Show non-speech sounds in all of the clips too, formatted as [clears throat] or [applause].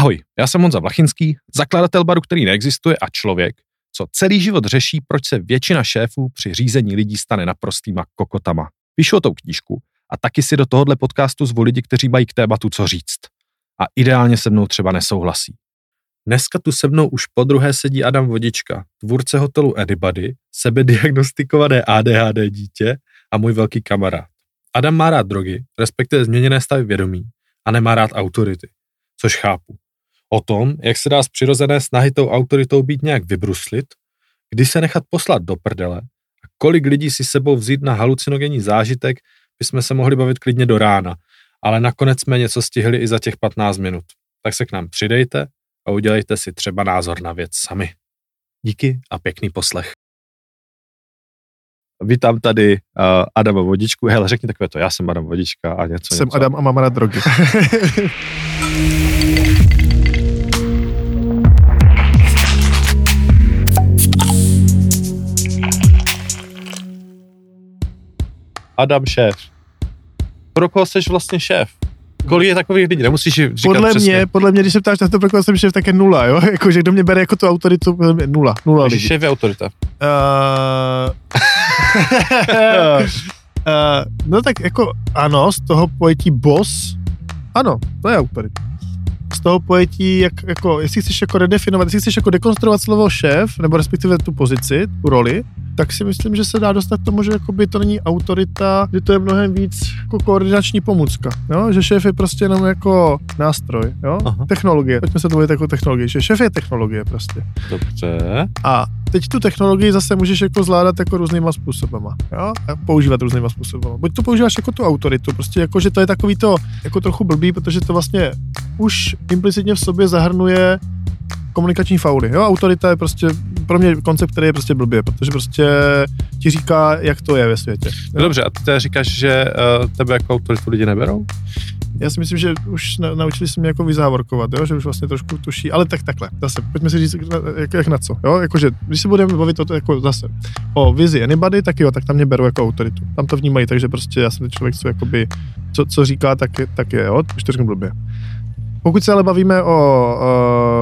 Ahoj, já jsem Honza Vlachinský, zakladatel baru, který neexistuje a člověk, co celý život řeší, proč se většina šéfů při řízení lidí stane naprostýma kokotama. Píšu o tou knížku a taky si do tohohle podcastu zvu lidi, kteří mají k tématu co říct. A ideálně se mnou třeba nesouhlasí. Dneska tu se mnou už po druhé sedí Adam Vodička, tvůrce hotelu Anybody, sebediagnostikované ADHD dítě a můj velký kamarád. Adam má rád drogy, respektive změněné stavy vědomí a nemá rád autority, což chápu. O tom, jak se dá z přirozené snahy tou autoritou být nějak vybruslit, kdy se nechat poslat do prdele a kolik lidí si sebou vzít na halucinogenní zážitek, bychom se mohli bavit klidně do rána, ale nakonec jsme něco stihli i za těch 15 minut. Tak se k nám přidejte a udělejte si třeba názor na věc sami. Díky a pěkný poslech. Vítám tady uh, Adama Vodičku. Hele, řekni takové to, já jsem Adam Vodička a něco. Jsem něco. Adam a mám rád drogy. [laughs] Adam šéf. Pro koho jsi vlastně šéf? Kolik je takových lidí? Nemusíš říkat podle přesně. mě, podle mě, když se ptáš na to, pro koho jsem šéf, tak je nula, jo? [laughs] Jako, že kdo mě bere jako tu autoritu, nula, nula Takže lidí. šéf je autorita. Uh, uh, [laughs] no tak jako ano, z toho pojetí boss, ano, to je autorita. Z toho pojetí, jak, jako, jestli chceš jako redefinovat, jestli chceš jako dekonstruovat slovo šéf, nebo respektive tu pozici, tu roli, tak si myslím, že se dá dostat k tomu, že jakoby to není autorita, že to je mnohem víc jako koordinační pomůcka, jo? že šéf je prostě jenom jako nástroj, jo? Aha. technologie, pojďme se to bavit jako technologie, že šéf je technologie prostě. Dobře. A teď tu technologii zase můžeš jako zvládat jako různýma způsobama, jo? A používat různýma způsobama. Buď to používáš jako tu autoritu, prostě jako, že to je takový to jako trochu blbý, protože to vlastně už implicitně v sobě zahrnuje komunikační fauly. Jo, autorita je prostě pro mě koncept, který je prostě blbě, protože prostě ti říká, jak to je ve světě. No dobře, a ty teda říkáš, že uh, tebe jako autoritu lidi neberou? Já si myslím, že už na, naučili se mě jako vyzávorkovat, jo? že už vlastně trošku tuší, ale tak takhle, zase, pojďme si říct, jak, jak na co, jo? Jakože, když se budeme bavit o to, jako zase, o vizi anybody, tak jo, tak tam mě berou jako autoritu, tam to vnímají, takže prostě já jsem ten člověk, co jakoby, co, co říká, tak, je- tak je, jo, už to řeknu blbě. Pokud se ale bavíme o uh,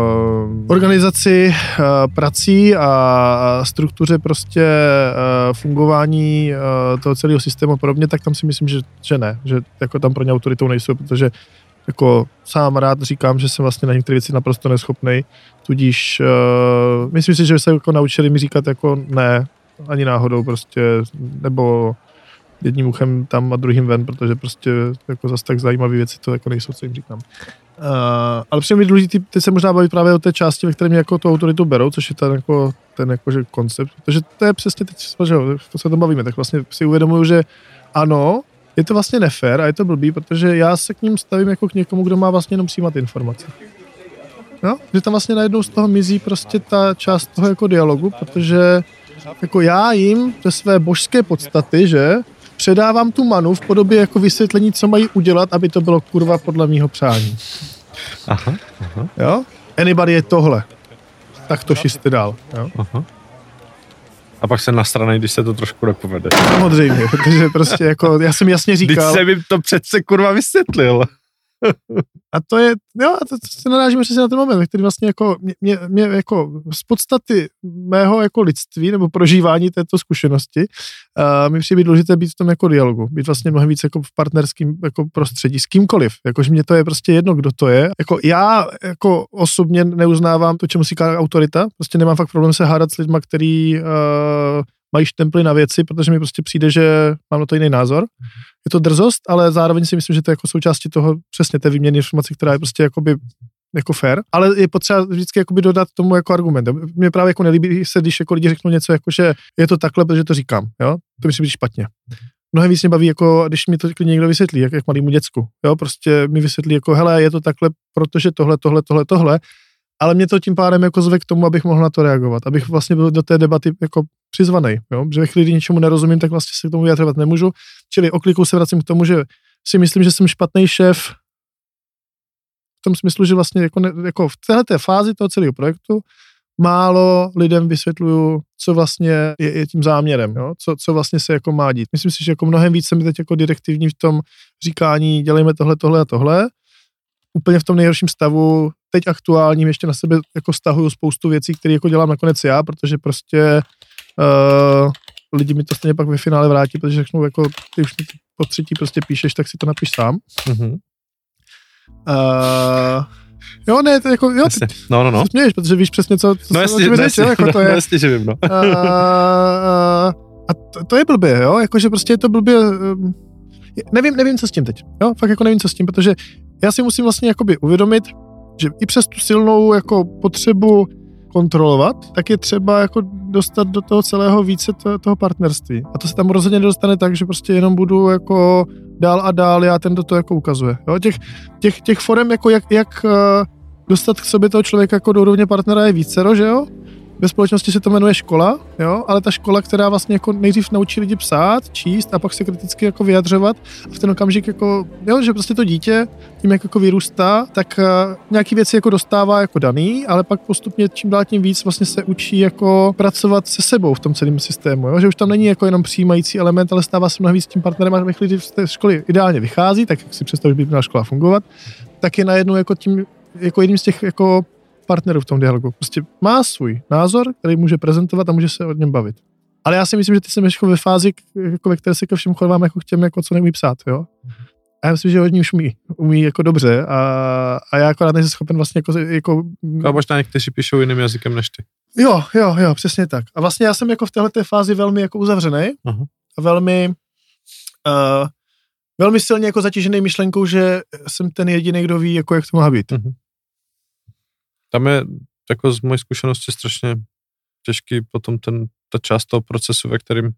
organizaci uh, prací a struktuře prostě uh, fungování uh, toho celého systému a podobně, tak tam si myslím, že, že ne, že jako tam pro ně autoritou nejsou, protože jako sám rád říkám, že jsem vlastně na některé věci naprosto neschopný, tudíž uh, myslím si, že se jako naučili mi říkat jako ne, ani náhodou prostě, nebo jedním uchem tam a druhým ven, protože prostě jako zase tak zajímavé věci to jako nejsou, co jim říkám. Uh, ale přijde mi důležitý, teď se možná bavit právě o té části, ve které mě jako tu autoritu berou, což je ten, jako, ten jako, že koncept, protože to je přesně teď, že jo, to se o tom bavíme, tak vlastně si uvědomuju, že ano, je to vlastně nefér a je to blbý, protože já se k ním stavím jako k někomu, kdo má vlastně jenom přijímat informace. No, že tam vlastně najednou z toho mizí prostě ta část toho jako dialogu, protože jako já jim ze své božské podstaty, že předávám tu manu v podobě jako vysvětlení, co mají udělat, aby to bylo kurva podle mýho přání. Aha, aha, Jo? Anybody je tohle. Tak to šiste dál. Jo? aha. A pak se nastranej, když se to trošku nepovede. Samozřejmě, [laughs] protože prostě jako, já jsem jasně říkal, jsem jim to přece kurva vysvětlil. [laughs] a to je, jo, a to, to se narážíme přesně na ten moment, který vlastně jako, mě, mě, mě jako z podstaty mého jako lidství nebo prožívání této zkušenosti uh, mi přijde být důležité být v tom jako dialogu, být vlastně mnohem víc jako v partnerském jako prostředí s kýmkoliv, jakože mě to je prostě jedno, kdo to je. Jako já jako osobně neuznávám to, čemu říká autorita, prostě nemám fakt problém se hádat s lidma, který uh, mají štemply na věci, protože mi prostě přijde, že mám na to jiný názor. Je to drzost, ale zároveň si myslím, že to je jako součástí toho přesně té výměny informací, která je prostě jakoby jako fair, ale je potřeba vždycky jakoby dodat tomu jako argument. Mě právě jako nelíbí se, když jako lidi řeknou něco jako, že je to takhle, protože to říkám, jo? To mi přijde špatně. Mnohem víc mě baví, jako když mi to klidně někdo vysvětlí, jak, jak malýmu děcku. Jo? Prostě mi vysvětlí, jako hele, je to takhle, protože tohle, tohle, tohle, tohle, ale mě to tím pádem jako zve k tomu, abych mohl na to reagovat, abych vlastně byl do té debaty jako přizvaný, jo? že ve chvíli, kdy něčemu nerozumím, tak vlastně se k tomu vyjadřovat nemůžu, čili oklikou se vracím k tomu, že si myslím, že jsem špatný šéf v tom smyslu, že vlastně jako, ne, jako v této fázi toho celého projektu málo lidem vysvětluju, co vlastně je, je tím záměrem, jo? Co, co vlastně se jako má dít. Myslím si, že jako mnohem víc jsem teď jako direktivní v tom říkání, dělejme tohle, tohle a tohle. Úplně v tom nejhorším stavu teď aktuálním ještě na sebe jako stahuju spoustu věcí, které jako dělám nakonec já, protože prostě uh, lidi mi to stejně pak ve finále vrátí, protože řeknou, jako ty už mi po třetí prostě píšeš, tak si to napiš sám. Mm-hmm. Uh, jo, ne, to jako, jo, Jasně. No, no, no. směješ, protože víš přesně, co, co No jasně, no, jasně, jako to no, je. jasně, že vím, no. Uh, uh, a to, to, je blbě, jo, jakože prostě je to blbě, um, nevím, nevím, co s tím teď, jo, fakt jako nevím, co s tím, protože já si musím vlastně jakoby uvědomit, že i přes tu silnou jako potřebu kontrolovat, tak je třeba jako dostat do toho celého více to, toho partnerství. A to se tam rozhodně nedostane tak, že prostě jenom budu jako dál a dál, já ten do toho jako ukazuje. Jo? Těch, těch, těch forem, jako jak, jak uh, dostat k sobě toho člověka jako do úrovně partnera je vícero, že jo? Ve společnosti se to jmenuje škola, jo, ale ta škola, která vlastně jako nejdřív naučí lidi psát, číst a pak se kriticky jako vyjadřovat a v ten okamžik jako, jo, že prostě to dítě tím, jak jako vyrůstá, tak uh, nějaký věci jako dostává jako daný, ale pak postupně čím dál tím víc vlastně se učí jako pracovat se sebou v tom celém systému, jo? že už tam není jako jenom přijímající element, ale stává se mnohem víc tím partnerem a ve chvíli, kdy z té školy ideálně vychází, tak jak si představíš, by měla škola fungovat, tak je najednou jako tím, jako jedním z těch jako partnerů v tom dialogu. Prostě má svůj názor, který může prezentovat a může se o něm bavit. Ale já si myslím, že ty jsi jako ve fázi, jako ve které se ke všem chovám jako k těm, jako co neumí psát, jo. A já myslím, že hodně už umí, umí jako dobře a, a já akorát nejsem schopen vlastně jako, jako A možná někteří píšou jiným jazykem než ty. Jo, jo, jo, přesně tak. A vlastně já jsem jako v této fázi velmi jako uzavřený Aha. a velmi, uh, velmi silně jako zatížený myšlenkou, že jsem ten jediný, kdo ví, jako jak to má být. Mhm. Tam je jako z mojí zkušenosti strašně těžký potom ten, ta část toho procesu, ve kterým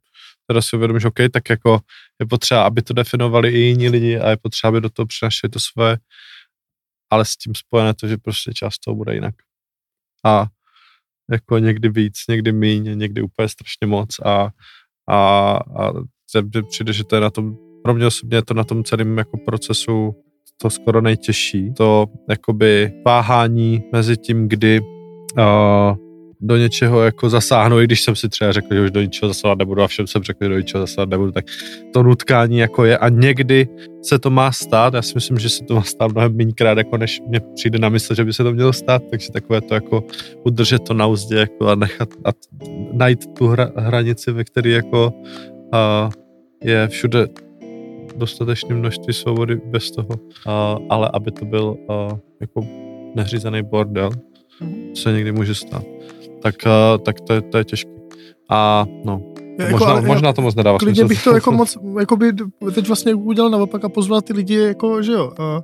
teda si uvědomíš, OK, tak jako je potřeba, aby to definovali i jiní lidi a je potřeba, aby do toho přinašeli to své, ale s tím spojené to, že prostě část toho bude jinak. A jako někdy víc, někdy míň, někdy úplně strašně moc a, a, a přijde, že to je na tom, pro mě osobně je to na tom celém jako procesu to skoro nejtěžší, to jakoby váhání mezi tím, kdy uh, do něčeho jako zasáhnu, i když jsem si třeba řekl, že už do ničeho zasahovat nebudu a všem jsem řekl, že do ničeho zasahovat nebudu, tak to nutkání jako je a někdy se to má stát, já si myslím, že se to má stát mnohem méněkrát, jako než mě přijde na mysl, že by se to mělo stát, takže takové to jako udržet to na úzdě jako a nechat a najít tu hra, hranici, ve které jako uh, je všude dostatečné množství svobody bez toho, uh, ale aby to byl uh, jako neřízený bordel, co se někdy může stát, tak, uh, tak to, je, to je těžké. A no, Jako, možná, ale- možná to moc nedává Klidně smysl. bych to jako moc, jako by teď vlastně udělal naopak a pozval ty lidi, jako, že jo. A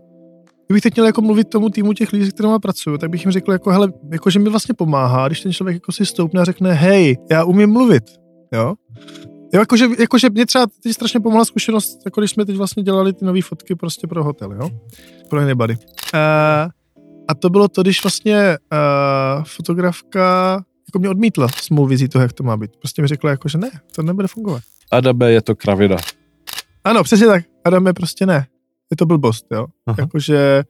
kdybych teď měl jako mluvit tomu týmu těch lidí, s kterými pracuju, tak bych jim řekl, jako, hele, jako, že mi vlastně pomáhá, když ten člověk jako si stoupne a řekne, hej, já umím mluvit, jo. Jo, jakože, jakože mě třeba teď strašně pomohla zkušenost, jako když jsme teď vlastně dělali ty nové fotky prostě pro hotel, jo, pro Anybody. Uh, a to bylo to, když vlastně uh, fotografka jako mě odmítla s mou vizí toho, jak to má být. Prostě mi řekla, jako, že ne, to nebude fungovat. Adabe je to kravina. Ano, přesně tak. Adame prostě ne. Je to blbost, jo. Aha. Jakože,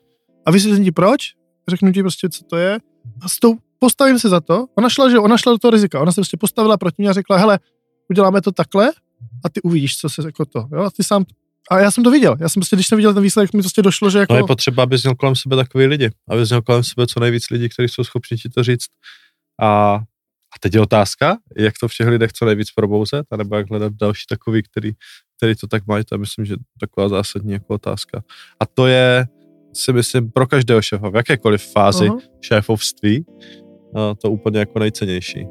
a vysvětlím ti proč, řeknu ti prostě, co to je. A s tou postavím se za to. Ona šla, že ona šla do toho rizika. Ona se prostě postavila proti mě a řekla, hele, uděláme to takhle a ty uvidíš, co se jako to, jo. A ty sám, a já jsem to viděl. Já jsem prostě, když jsem viděl ten výsledek, mi prostě došlo, že jako... No je potřeba, abys měl kolem sebe takový lidi. Abys měl kolem sebe co nejvíc lidí, kteří jsou schopni ti to říct. A, a teď je otázka, jak to v těch lidech co nejvíc probouzet, anebo jak hledat další takový, který, který to tak mají, to je myslím, že taková zásadní jako otázka. A to je, si myslím, pro každého šéfa, v jakékoliv fázi Aha. šéfovství, a to úplně jako nejcennější.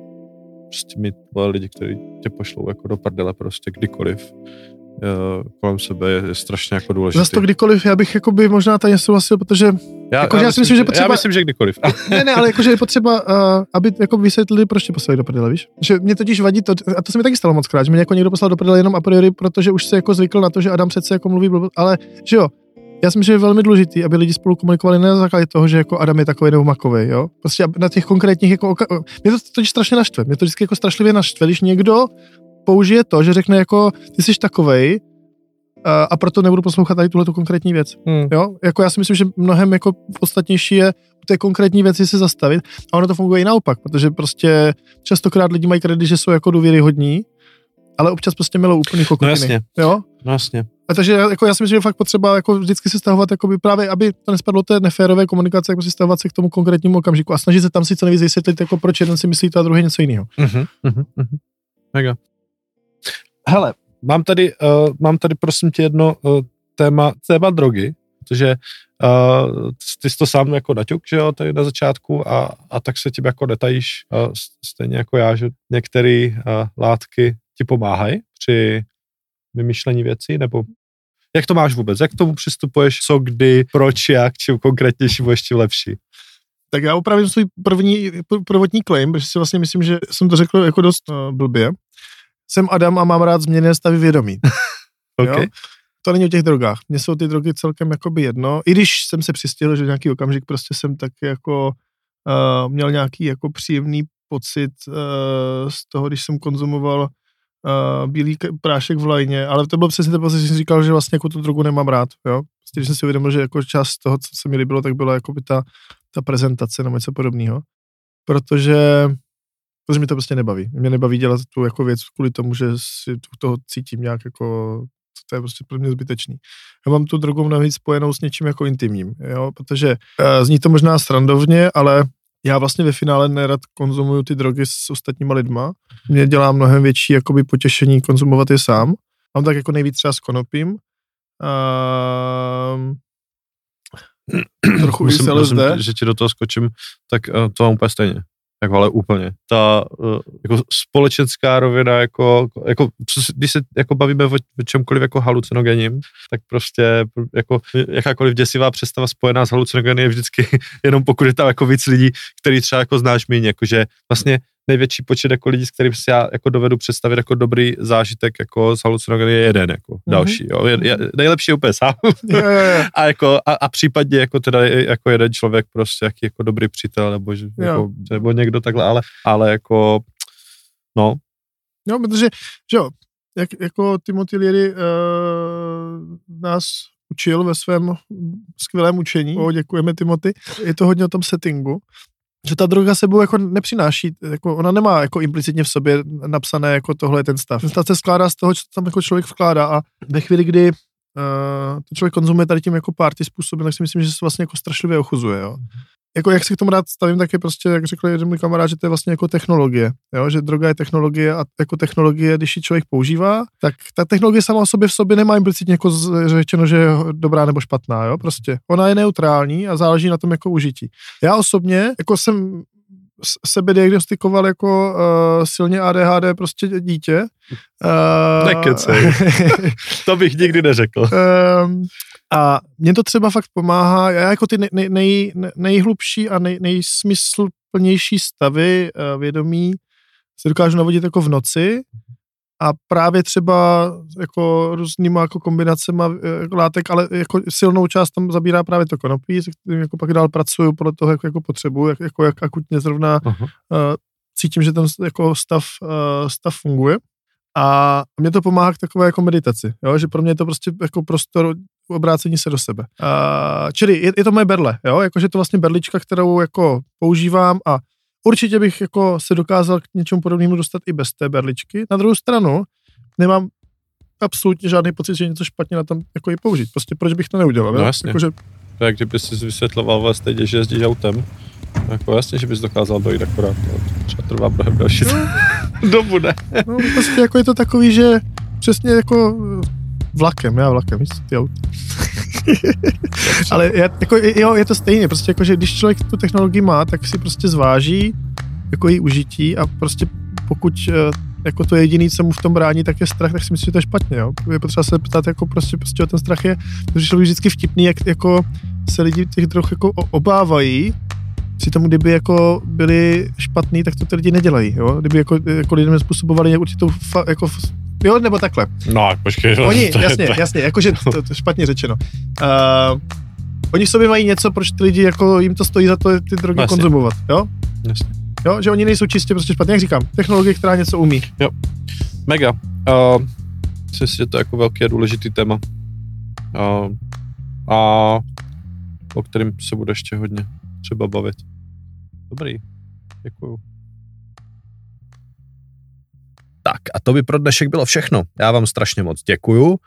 Prostě mít lidi, kteří tě pošlou jako do prdele prostě kdykoliv eh, kolem sebe je, je strašně jako důležitý. Zas to kdykoliv, já bych jakoby možná tady nesouhlasil, protože, já, jako, že já si myslím, že potřeba- Já myslím, že kdykoliv. ne, ne, ale jakože je potřeba, uh, aby jako vysvětlili, proč tě poslali do prdele, víš? Že mě totiž vadí to, a to se mi taky stalo moc krát, že mě jako někdo poslal do prdele jenom a priori, protože už se jako zvykl na to, že Adam přece jako mluví blbo, ale že jo, já si myslím, že je velmi důležitý, aby lidi spolu komunikovali ne na základě toho, že jako Adam je takový nebo makový, jo. Prostě na těch konkrétních jako, oka- mě to totiž strašně naštve. Mě to vždycky jako strašlivě naštve, když někdo použije to, že řekne jako, ty jsi takovej, a, a proto nebudu poslouchat tady tuhle tu konkrétní věc. Hmm. Jo? Jako já si myslím, že mnohem jako podstatnější je u té konkrétní věci se zastavit a ono to funguje i naopak, protože prostě častokrát lidi mají kredit, že jsou jako důvěryhodní ale občas prostě milou úplný No kokotiny. jasně, Jo? no jasně. A takže jako já si myslím, že je fakt potřeba jako vždycky se stahovat, jakoby právě, aby to nespadlo té neférové komunikace, jako si stahovat se k tomu konkrétnímu okamžiku a snažit se tam si co nejvíc vysvětlit, jako proč jeden si myslí to a druhý něco jiného. Uh-huh, uh-huh, uh-huh. Mega. Hele, mám tady, uh, mám tady prosím tě jedno uh, téma, téma drogy, protože uh, ty jsi to sám jako naťuk, že jo, tady na začátku a, a tak se tím jako netajíš, uh, stejně jako já, že některé uh, látky ti pomáhají při vymýšlení věcí, nebo jak to máš vůbec? Jak k tomu přistupuješ? Co, kdy, proč, jak, čím konkrétnější budeš tím lepší? Tak já opravím svůj první, pr- prvotní claim, protože si vlastně myslím, že jsem to řekl jako dost uh, blbě. Jsem Adam a mám rád změněné stavy vědomí. [laughs] Okay. Jo? To není o těch drogách. Mně jsou ty drogy celkem jakoby jedno. I když jsem se přistihl, že nějaký okamžik prostě jsem tak jako uh, měl nějaký jako příjemný pocit uh, z toho, když jsem konzumoval uh, bílý prášek v lajně, ale to bylo přesně to, že jsem říkal, že vlastně jako tu drogu nemám rád, jo. Prostě, když jsem si uvědomil, že jako část toho, co se mi líbilo, tak byla jako by ta, ta prezentace nebo něco podobného. Protože protože mi to prostě nebaví. Mě nebaví dělat tu jako věc kvůli tomu, že si u toho cítím nějak jako to je prostě pro mě zbytečný. Já mám tu drogu mnohem spojenou s něčím jako intimním, jo, protože uh, zní to možná srandovně, ale já vlastně ve finále nerad konzumuju ty drogy s ostatníma lidma. Mě dělá mnohem větší jakoby potěšení konzumovat je sám. Mám tak jako nejvíc třeba s konopím. Uh, [clears throat] trochu i musím, musím, že ti do toho skočím, tak uh, to mám úplně stejně. Jako, ale úplně. Ta uh, jako společenská rovina, jako, jako co když se jako bavíme o, o čemkoliv jako halucinogením, tak prostě jako jakákoliv děsivá představa spojená s halucinogeny je vždycky [laughs] jenom pokud je tam jako víc lidí, který třeba jako znáš méně, jakože vlastně největší počet jako lidí, s kterým si já jako dovedu představit jako dobrý zážitek jako z halucinogeny je jeden jako mm-hmm. další. Jo. Je, je, nejlepší je úplně sám. [laughs] A, jako, a, a případně jako teda jako jeden člověk prostě jaký jako dobrý přítel nebo, že, jako, nebo někdo takhle, ale, ale jako no, No, protože, že jo, jak, jako Timothy Leary uh, nás učil ve svém skvělém učení, o, děkujeme Timothy, je to hodně o tom settingu, že ta droga sebou jako nepřináší, jako ona nemá jako implicitně v sobě napsané jako tohle je ten stav. Ten stav se skládá z toho, co tam jako člověk vkládá a ve chvíli, kdy uh, to člověk konzumuje tady tím jako party způsobem, tak si myslím, že se vlastně jako strašlivě ochuzuje, jo. Jako jak se k tomu rád stavím, tak je prostě, jak řekl jeden můj kamarád, že to je vlastně jako technologie, jo? že droga je technologie a jako technologie, když ji člověk používá, tak ta technologie sama o sobě v sobě nemá implicitně jako řečeno, že je dobrá nebo špatná, jo, prostě. Ona je neutrální a záleží na tom jako užití. Já osobně, jako jsem sebe diagnostikoval jako uh, silně ADHD prostě dítě. Uh, Nekecej. [laughs] to bych nikdy neřekl. Um, a mně to třeba fakt pomáhá, já jako ty nej, nej, nej, nejhlubší a nej, nejsmysluplnější stavy uh, vědomí se dokážu navodit jako v noci a právě třeba jako různýma jako kombinacema eh, látek, ale jako silnou část tam zabírá právě to konopí, se kterým jako pak dál pracuju podle toho, jak jako potřebuju, jak, jako jak akutně zrovna uh, cítím, že ten jako stav, uh, stav funguje. A mě to pomáhá k takové jako meditaci, jo? že pro mě je to prostě jako prostor obrácení se do sebe. Uh, čili je, je, to moje berle, jo? Jakože to vlastně berlička, kterou jako používám a určitě bych jako se dokázal k něčemu podobnému dostat i bez té berličky. Na druhou stranu nemám absolutně žádný pocit, že je něco špatně na tom jako ji použít. Prostě proč bych to neudělal? No jasně. Jakože, To je, jak kdyby jsi vysvětloval vlastně, že jezdíš autem. Jako jasně, že bys dokázal dojít akorát. No, třeba trvá mnohem další [laughs] dobu, ne? no, prostě jako je to takový, že přesně jako vlakem, já vlakem, víš, ty auta. [laughs] Ale já, jako, jo, je to stejně, prostě jako, že když člověk tu technologii má, tak si prostě zváží jako její užití a prostě pokud eh, jako to jediný, co mu v tom brání, tak je strach, tak si myslím, že to je špatně, jo. Je potřeba se ptát, jako prostě, prostě o ten strach je, protože člověk vždycky vtipný, jak jako se lidi těch drog jako obávají, při tomu, kdyby jako byli špatný, tak to ty lidi nedělají, jo. Kdyby jako, jako lidem způsobovali určitou fa, jako Jo, nebo takhle. No, počkej. Oni, to je- jasně, to jasně, jakože to, to špatně řečeno. Uh, oni v sobě mají něco, proč ty lidi, jako jim to stojí za to ty drogy Jasně. konzumovat, jo? Jasně. Jo, že oni nejsou čistě prostě špatně, jak říkám, technologie, která něco umí. Mega. Uh, myslím si, že to je jako velký a důležitý téma. Uh, a o kterém se bude ještě hodně třeba bavit. Dobrý. Děkuju. A to by pro dnešek bylo všechno. Já vám strašně moc děkuju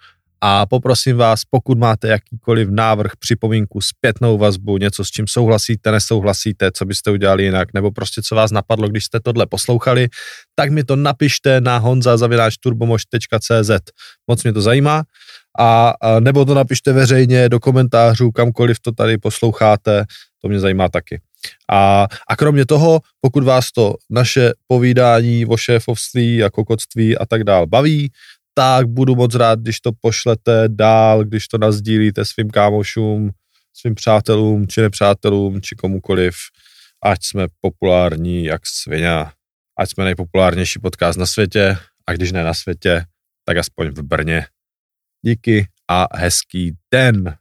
a poprosím vás, pokud máte jakýkoliv návrh, připomínku, zpětnou vazbu, něco s čím souhlasíte, nesouhlasíte, co byste udělali jinak, nebo prostě co vás napadlo, když jste tohle poslouchali, tak mi to napište na honza.turbomož.cz. Moc mě to zajímá. A, a nebo to napište veřejně do komentářů, kamkoliv to tady posloucháte, to mě zajímá taky. A, a kromě toho, pokud vás to naše povídání o šéfovství a kokotství a tak dál baví, tak budu moc rád, když to pošlete dál, když to nazdílíte svým kámošům, svým přátelům, či nepřátelům, či komukoliv, ať jsme populární jak svině, ať jsme nejpopulárnější podcast na světě, a když ne na světě, tak aspoň v Brně. Díky a hezký den.